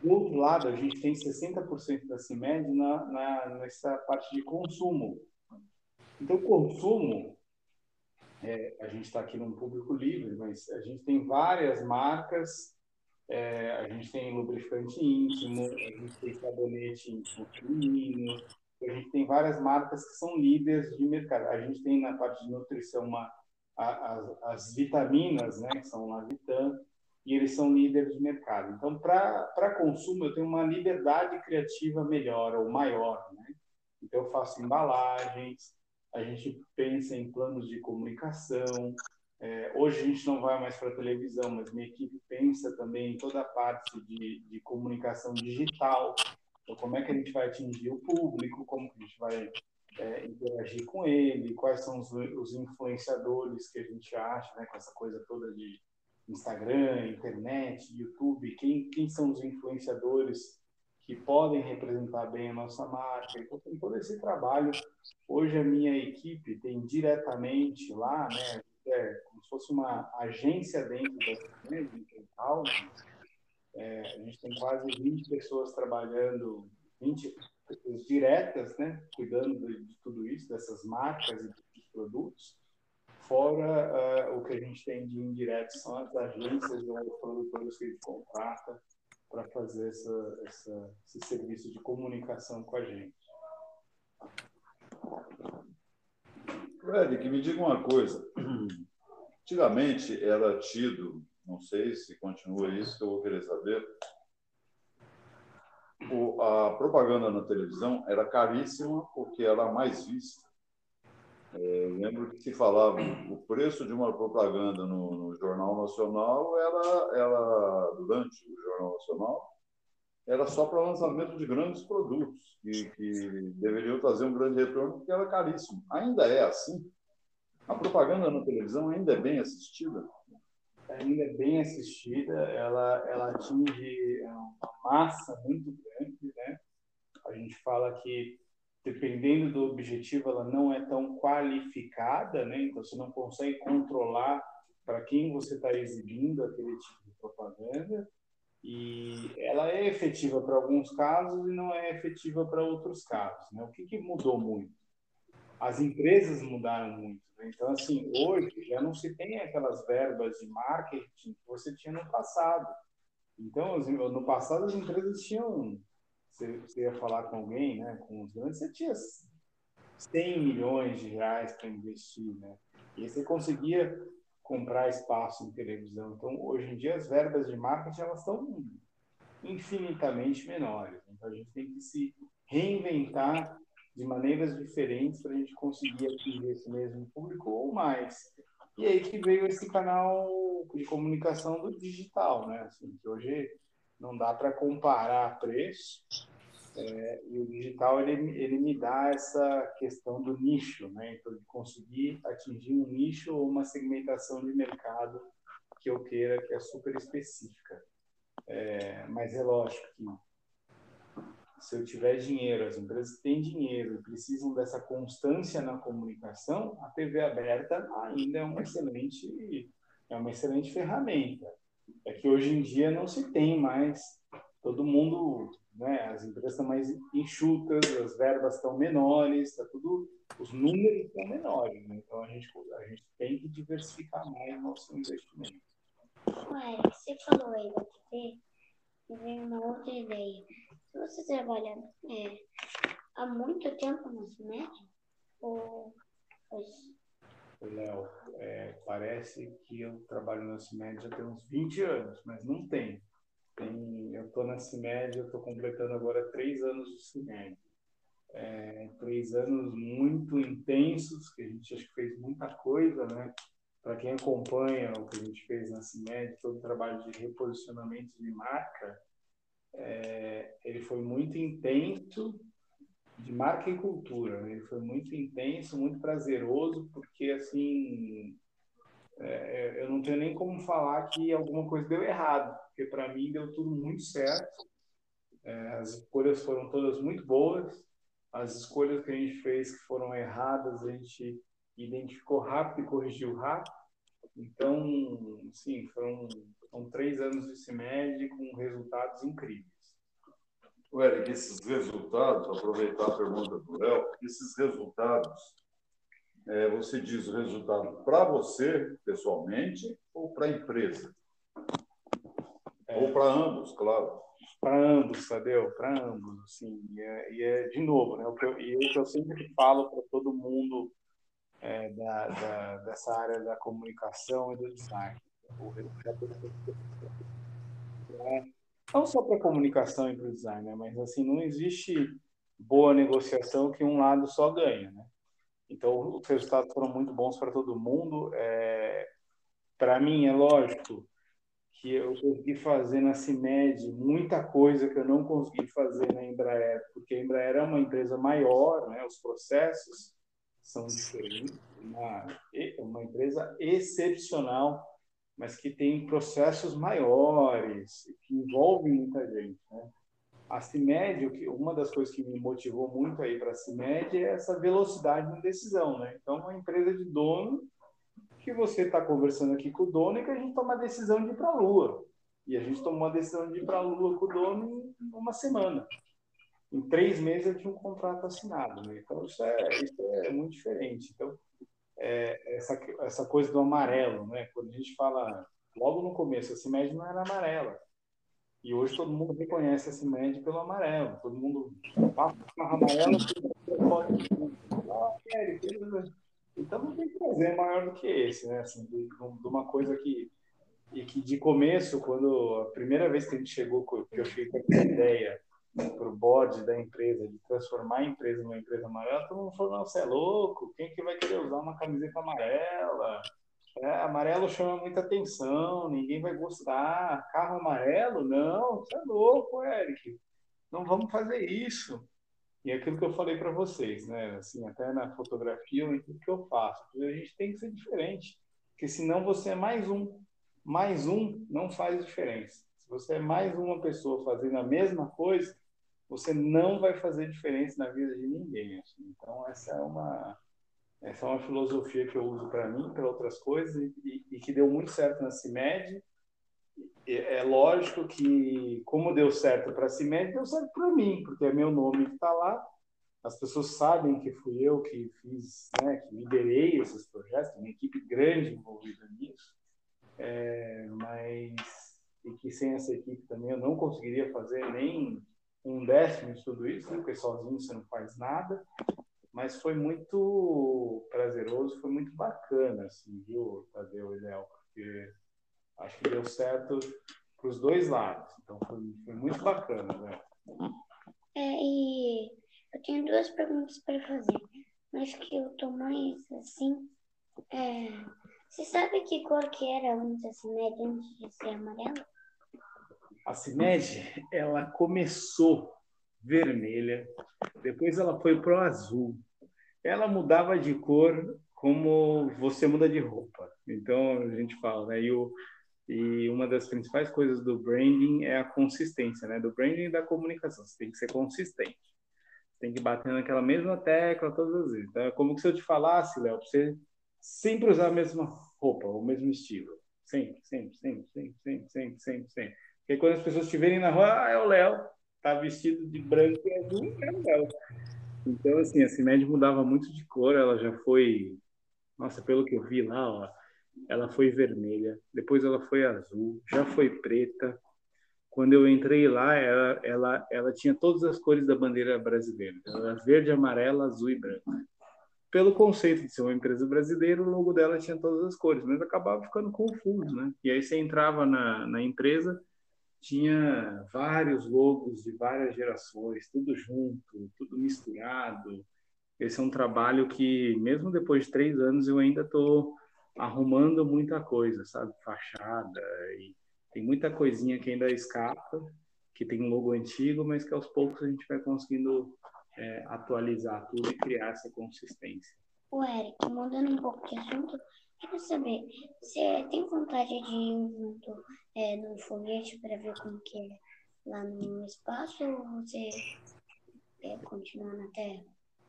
Do outro lado, a gente tem 60% da CIMED na, na, nessa parte de consumo. Então, consumo, é, a gente está aqui num público livre, mas a gente tem várias marcas, é, a gente tem lubrificante íntimo, a gente tem sabonete íntimo feminino, a gente tem várias marcas que são líderes de mercado. A gente tem na parte de nutrição uma, a, as, as vitaminas, né, que são a Vitam, e eles são líderes de mercado. Então, para consumo, eu tenho uma liberdade criativa melhor ou maior. Né? Então, eu faço embalagens, a gente pensa em planos de comunicação. É, hoje a gente não vai mais para televisão, mas minha equipe pensa também em toda a parte de, de comunicação digital. Então, como é que a gente vai atingir o público, como que a gente vai é, interagir com ele, quais são os, os, influenciadores que a gente acha, né, com essa coisa toda de Instagram, internet, YouTube, quem, quem são os influenciadores que podem representar bem a nossa marca. Então, tem todo esse trabalho. Hoje, a minha equipe tem diretamente lá, né, é como se fosse uma agência dentro da né, é, a gente tem quase 20 pessoas trabalhando, 20 pessoas diretas, né, cuidando de, de tudo isso, dessas marcas e dos produtos. Fora uh, o que a gente tem de indireto são as agências ou os produtores que a gente contrata para fazer essa, essa, esse serviço de comunicação com a gente. Que me diga uma coisa. Antigamente era tido, não sei se continua isso, que eu vou querer saber, o, a propaganda na televisão era caríssima porque era mais vista. É, lembro que se falava o preço de uma propaganda no, no, Jornal Nacional era, era durante o Jornal Nacional era só para lançamento de grandes produtos que, que deveriam trazer um grande retorno porque era caríssimo. Ainda é assim. A propaganda na televisão ainda é bem assistida. Ainda é bem assistida. Ela ela atinge uma massa muito grande, né? A gente fala que dependendo do objetivo, ela não é tão qualificada, né? Então você não consegue controlar para quem você está exibindo aquele tipo de propaganda. E ela é efetiva para alguns casos e não é efetiva para outros casos. Né? O que, que mudou muito? As empresas mudaram muito. Né? Então, assim, hoje já não se tem aquelas verbas de marketing que você tinha no passado. Então, no passado, as empresas tinham você, você ia falar com alguém, né, com os grandes, você tinha 100 milhões de reais para investir, né? E você conseguia comprar espaço em televisão. Então, hoje em dia, as verbas de marketing elas estão infinitamente menores. Então, a gente tem que se reinventar de maneiras diferentes para a gente conseguir atingir esse mesmo público ou mais. E aí que veio esse canal de comunicação do digital, né? Assim, que hoje não dá para comparar preço. É, e o digital ele, ele me dá essa questão do nicho, né? Então, de conseguir atingir um nicho ou uma segmentação de mercado que eu queira, que é super específica. É, mas é lógico que se eu tiver dinheiro, as empresas têm dinheiro e precisam dessa constância na comunicação, a TV aberta ainda é uma excelente é uma excelente ferramenta é que hoje em dia não se tem mais todo mundo, né? As empresas estão mais enxutas, as verbas estão menores, está tudo, os números estão menores, né? então a gente a gente tem que diversificar mais nosso investimento. Ué, você falou aí da TV, veio uma outra ideia. Se você trabalha é, há muito tempo no CIMED, ou Léo, é, parece que eu trabalho na CIMED já tem uns 20 anos, mas não tem. tem eu estou na CIMED, eu estou completando agora três anos de CIMED. É, três anos muito intensos, que a gente acho que fez muita coisa, né? Para quem acompanha o que a gente fez na CIMED, todo o trabalho de reposicionamento de marca, é, ele foi muito intenso de marca e cultura. Né? Foi muito intenso, muito prazeroso, porque assim é, eu não tenho nem como falar que alguma coisa deu errado, porque para mim deu tudo muito certo. É, as escolhas foram todas muito boas. As escolhas que a gente fez que foram erradas, a gente identificou rápido e corrigiu rápido. Então, sim, foram, foram três anos de CIMED com resultados incríveis. O Eric, esses resultados, aproveitar a pergunta do Léo, esses resultados, é, você diz o resultado para você, pessoalmente, ou para a empresa? É, ou para ambos, claro. Para ambos, Tadeu, para ambos. Assim, e, é, e é, de novo, né, o que eu, e o que eu sempre falo para todo mundo é, da, da, dessa área da comunicação e do design. O é, não só para comunicação e para o design, né? mas assim não existe boa negociação que um lado só ganha, né? Então os resultados foram muito bons para todo mundo. É, para mim é lógico que eu consegui fazer na CIMED muita coisa que eu não consegui fazer na Embraer, porque a Embraer é uma empresa maior, né? Os processos são diferentes, uma, uma empresa excepcional, mas que tem processos maiores, que envolvem muita gente. Né? A CIMED, uma das coisas que me motivou muito aí para a CIMED é essa velocidade na decisão. Né? Então, uma empresa de dono que você está conversando aqui com o dono e que a gente toma a decisão de ir para a Lua. E a gente tomou a decisão de ir para a Lua com o dono em uma semana em três meses eu tinha um contrato assinado. Né? Então, isso é, isso é muito diferente. Então, é, essa, essa coisa do amarelo, né? quando a gente fala, logo no começo, a CIMED não era amarela. E hoje todo mundo reconhece a CIMED pelo amarelo. Todo mundo passa uma amarela pode. Então não tem prazer maior do que esse, né? Assim, de, de uma coisa que e que de começo, quando a primeira vez que a gente chegou, que eu cheguei com essa ideia para o board da empresa, de transformar a empresa numa empresa amarela, todo mundo falou, não, você é louco, quem que vai querer usar uma camiseta amarela? É, amarelo chama muita atenção, ninguém vai gostar. Carro amarelo? Não, você é louco, Eric. Não vamos fazer isso. E é aquilo que eu falei para vocês, né? Assim, até na fotografia, em tudo que eu faço. A gente tem que ser diferente, porque senão você é mais um. Mais um não faz diferença. Se você é mais uma pessoa fazendo a mesma coisa, você não vai fazer diferença na vida de ninguém. Assim. Então, essa é uma essa é uma filosofia que eu uso para mim, para outras coisas, e, e, que deu muito certo na CIMED. É lógico que, como deu certo para a CIMED, deu certo para mim, porque é meu nome que está lá. As pessoas sabem que fui eu que fiz, né, que liderei esses projetos, uma equipe grande envolvida nisso. É, mas e que sem essa equipe também eu não conseguiria fazer nem um décimo de tudo isso, né? porque sozinho você não faz nada. Mas foi muito prazeroso, foi muito bacana, assim, viu, Tadeu e Léo? Porque acho que deu certo para os dois lados. Então foi, foi muito bacana, né? É, e eu tenho duas perguntas para fazer. Mas que eu tô mais assim. É, você sabe que cor que era antes assim, né? Antes de ser amarelo? A CIMED, ela começou vermelha, depois ela foi para o azul. Ela mudava de cor como você muda de roupa. Então, a gente fala, né? E, o, e uma das principais coisas do branding é a consistência, né? Do branding e da comunicação. Você tem que ser consistente. Tem que bater naquela mesma tecla todas as vezes. Então, é como se eu te falasse, Léo, você sempre usar a mesma roupa, o mesmo estilo. Sempre, sempre, sempre, sempre, sempre, sempre, sempre, sempre. Porque quando as pessoas estiverem na rua, ah, é o Léo, tá vestido de branco e azul, é o Léo. Então, assim, a CIMED mudava muito de cor, ela já foi, nossa, pelo que eu vi lá, ó, ela foi vermelha, depois ela foi azul, já foi preta. Quando eu entrei lá, ela, ela, ela tinha todas as cores da bandeira brasileira, ela era verde, amarela, azul e branco. Pelo conceito de ser uma empresa brasileira, o logo dela tinha todas as cores, mas acabava ficando confuso, né? E aí você entrava na, na empresa, tinha vários logos de várias gerações, tudo junto, tudo misturado. Esse é um trabalho que, mesmo depois de três anos, eu ainda estou arrumando muita coisa, sabe? Fachada e tem muita coisinha que ainda escapa, que tem um logo antigo, mas que aos poucos a gente vai conseguindo é, atualizar tudo e criar essa consistência. O Eric, mudando um pouco de assunto, quero saber, você tem vontade de ir junto é, foguete para ver como que é lá no espaço ou você é, continua na Terra?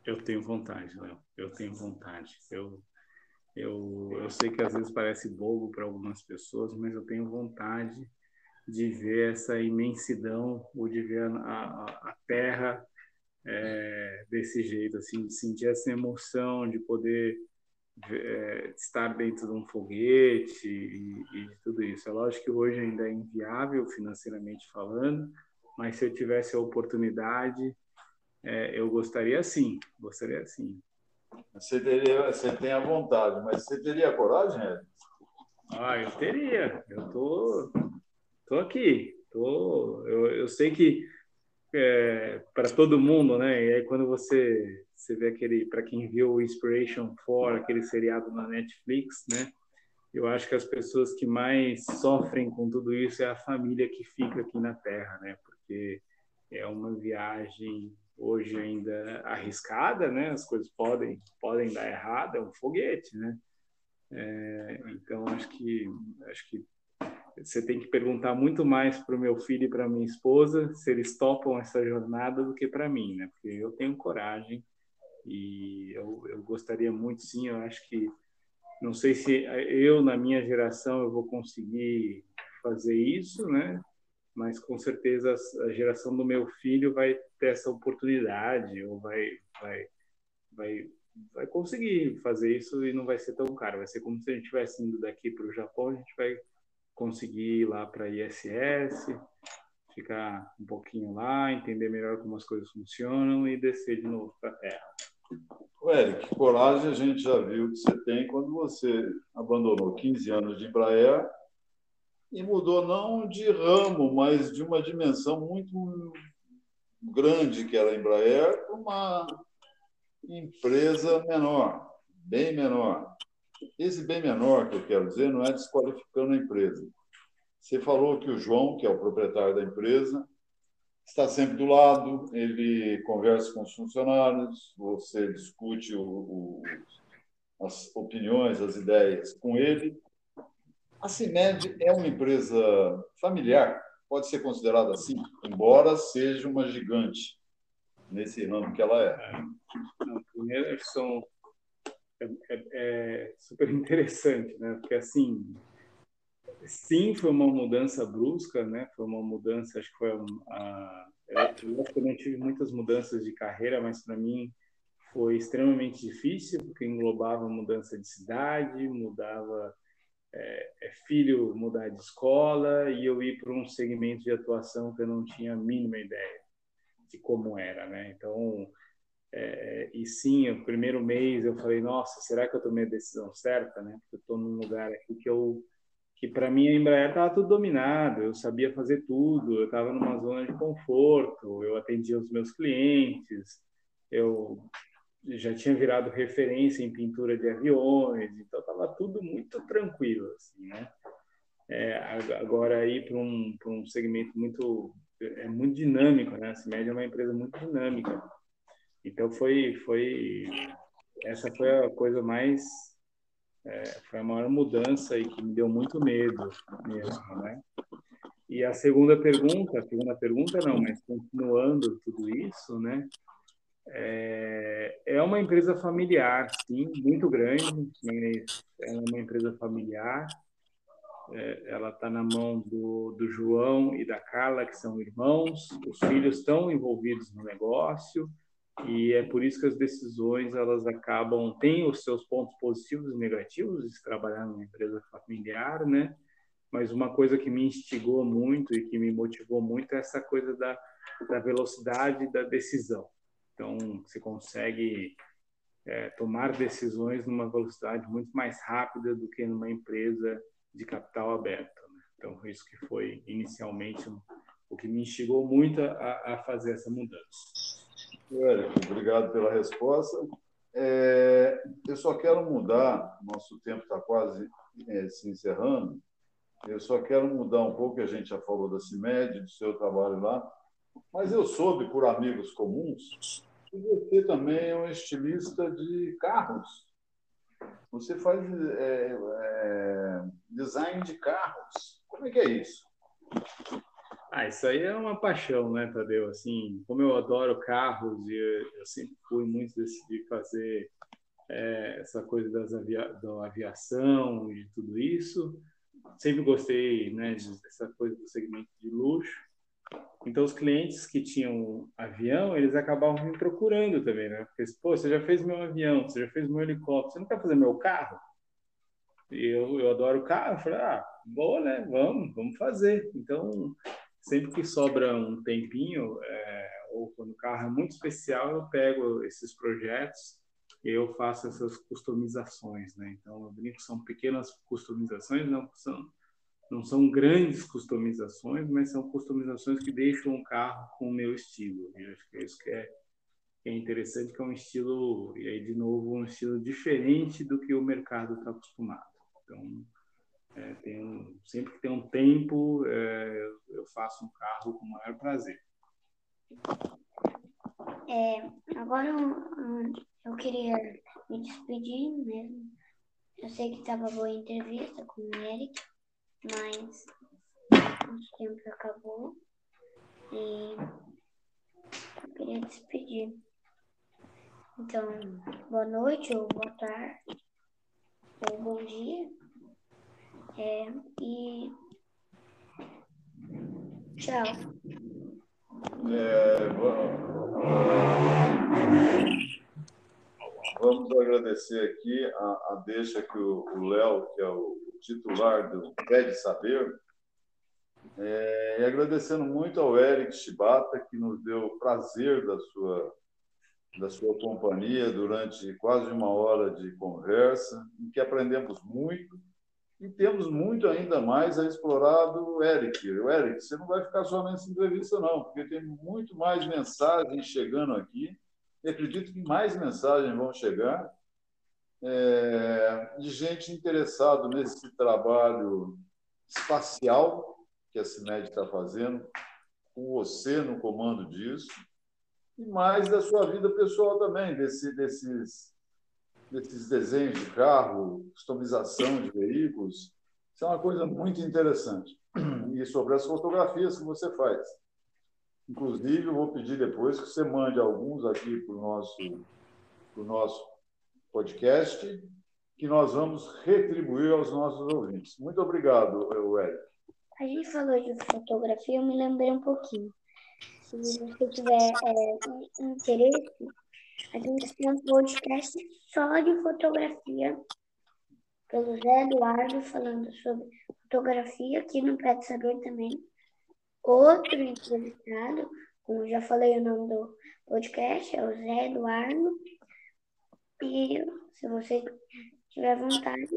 Eu tenho vontade, Léo. Eu tenho vontade. Eu, Eu, eu sei que às vezes parece bobo para algumas pessoas, mas eu tenho vontade de ver essa imensidão ou de ver a, a, a Terra é, desse jeito, assim, de sentir essa emoção de poder é, estar dentro de um foguete e, e tudo isso. É lógico que hoje ainda é inviável financeiramente falando, mas se eu tivesse a oportunidade, é, eu gostaria sim, gostaria sim. Você, teria, você tem a vontade, mas você teria coragem? Ah, eu teria. Eu tô, tô aqui. Tô, eu, eu sei que é, para todo mundo, né? E aí quando você você vê aquele, para quem viu Inspiration 4, aquele seriado na Netflix, né? Eu acho que as pessoas que mais sofrem com tudo isso é a família que fica aqui na Terra, né? Porque é uma viagem hoje ainda arriscada, né? As coisas podem podem dar errado, é um foguete, né? É, então acho que acho que você tem que perguntar muito mais para o meu filho e para minha esposa se eles topam essa jornada do que para mim, né? Porque eu tenho coragem e eu, eu gostaria muito, sim. Eu acho que não sei se eu na minha geração eu vou conseguir fazer isso, né? Mas com certeza a geração do meu filho vai ter essa oportunidade ou vai vai vai vai conseguir fazer isso e não vai ser tão caro. Vai ser como se a gente estivesse indo daqui para o Japão, a gente vai conseguir ir lá para ISS, ficar um pouquinho lá, entender melhor como as coisas funcionam e descer de novo para a Terra. Eric, coragem a gente já viu que você tem quando você abandonou 15 anos de Embraer e mudou não de ramo, mas de uma dimensão muito grande que era a Embraer para uma empresa menor, bem menor. Esse bem menor que eu quero dizer não é desqualificando a empresa. Você falou que o João, que é o proprietário da empresa, está sempre do lado, ele conversa com os funcionários, você discute o, o, as opiniões, as ideias com ele. A CIMED é uma empresa familiar, pode ser considerada assim, embora seja uma gigante nesse ramo que ela é. é. primeiro, são é, é, é, super interessante, né? Porque assim, sim, foi uma mudança brusca, né? Foi uma mudança, acho que foi a, eu não tive muitas mudanças de carreira, mas para mim foi extremamente difícil porque englobava mudança de cidade, mudava é, é filho mudar de escola e eu ir para um segmento de atuação que eu não tinha a mínima ideia de como era, né? Então é, e sim, o primeiro mês eu falei, nossa, será que eu tomei a decisão certa, né? Porque eu estou num lugar aqui que eu que para mim a Embraer estava tudo dominado, eu sabia fazer tudo, eu estava numa zona de conforto, eu atendia os meus clientes, eu já tinha virado referência em pintura de aviões, então estava tudo muito tranquilo, assim, né? É, agora ir para um, um segmento muito é muito dinâmico, né? A CIMED é uma empresa muito dinâmica. Então foi foi essa foi a coisa mais é, foi a maior mudança e que me deu muito medo mesmo, né? E a segunda pergunta, a segunda pergunta não, mas continuando tudo isso, né? É, é uma empresa familiar, sim, muito grande, mas é uma empresa familiar. É, ela está na mão do, do João e da Carla, que são irmãos. Os filhos estão envolvidos no negócio e é por isso que as decisões elas acabam têm os seus pontos positivos e negativos de trabalhar numa empresa familiar, né? Mas uma coisa que me instigou muito e que me motivou muito é essa coisa da, da velocidade da decisão. Então, você consegue é, tomar decisões numa velocidade muito mais rápida do que numa empresa de capital aberto. Né? Então, isso que foi inicialmente o que me instigou muito a, a fazer essa mudança. Eric, obrigado pela resposta. É, eu só quero mudar, nosso tempo está quase é, se encerrando, eu só quero mudar um pouco, a gente já falou da CIMED, do seu trabalho lá, mas eu soube por amigos comuns que você também é um estilista de carros. Você faz é, é, design de carros. Como é que é isso? Ah, isso aí é uma paixão, né, Tadeu? Assim, como eu adoro carros e eu, sempre fui muito decidido fazer é, essa coisa das avia da aviação e tudo isso. Sempre gostei né, dessa coisa do segmento de luxo. Então, os clientes que tinham avião, eles acabavam me procurando também, né? Porque, pô, você já fez meu avião, você já fez meu helicóptero, você não quer fazer meu carro? E eu, eu adoro carro. Eu falei, ah, boa, né? Vamos, vamos fazer. Então, sempre que sobra um tempinho, é, ou quando o carro é muito especial, eu pego esses projetos e eu faço essas customizações, né? Então, eu brinco são pequenas customizações, não são não são grandes customizações, mas são customizações que deixam o carro com o meu estilo. Eu acho que é isso que é, que é interessante, que é um estilo, e aí de novo, um estilo diferente do que o mercado está acostumado. Então, é, tem, sempre que tem um tempo, é, eu faço um carro com o maior prazer. É, agora eu queria me despedir mesmo. Eu sei que estava boa a entrevista com o Eric, mas o tempo acabou e eu queria despedir. Então, boa noite ou boa tarde ou bom dia. É, e tchau. É, vamos agradecer aqui a, a deixa que o Léo, que é o titular do Pede Saber, é, e agradecendo muito ao Eric Chibata, que nos deu prazer da sua, da sua companhia durante quase uma hora de conversa, em que aprendemos muito e temos muito ainda mais a explorar do Eric. O Eric, você não vai ficar só nessa entrevista, não, porque tem muito mais mensagens chegando aqui. E acredito que mais mensagens vão chegar é, de gente interessada nesse trabalho espacial que a CIMED está fazendo, com você no comando disso, e mais da sua vida pessoal também, desse, desses desses desenhos de carro, customização de veículos. Isso é uma coisa muito interessante. E sobre as fotografias que você faz. Inclusive, eu vou pedir depois que você mande alguns aqui para o nosso, nosso podcast, que nós vamos retribuir aos nossos ouvintes. Muito obrigado, Eric. A gente falou de fotografia, eu me lembrei um pouquinho. Se você tiver é, interesse, a gente tem um podcast só de fotografia, pelo Zé Eduardo, falando sobre fotografia, aqui no de Saber também. Outro entrevistado, como já falei o nome do podcast, é o Zé Eduardo. E se você tiver vontade,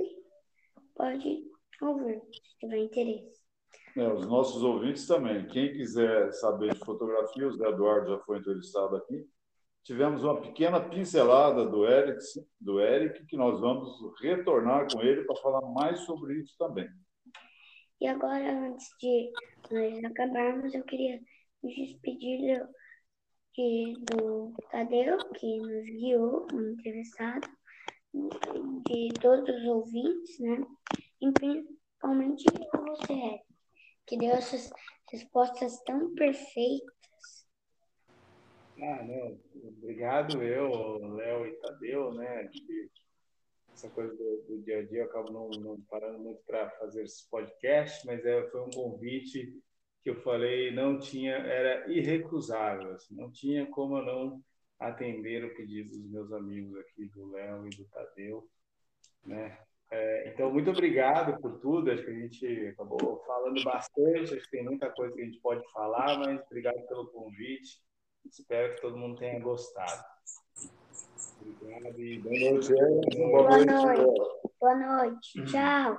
pode ouvir, se tiver interesse. É, os nossos ouvintes também. Quem quiser saber de fotografia, o Zé Eduardo já foi entrevistado aqui tivemos uma pequena pincelada do Eric, do Eric, que nós vamos retornar com ele para falar mais sobre isso também. E agora, antes de nós acabarmos, eu queria me despedir de, do Tadeu, que nos guiou como entrevistado, de todos os ouvintes, né? E principalmente você, que deu essas respostas tão perfeitas ah, não. Obrigado, eu, Léo e Tadeu, né? essa coisa do, do, dia a dia eu acabo não, não parando muito para fazer esse podcast, mas é, foi um convite que eu falei não tinha, era irrecusável, assim, não tinha como eu não atender o pedido dos meus amigos aqui, do Léo e do Tadeu, né? É, então, muito obrigado por tudo. Acho que a gente acabou falando bastante. Acho que tem muita coisa que a gente pode falar, mas obrigado pelo convite. Espero que todo mundo tenha gostado. Obrigado e boa noite. Boa noite. Boa noite. Tchau.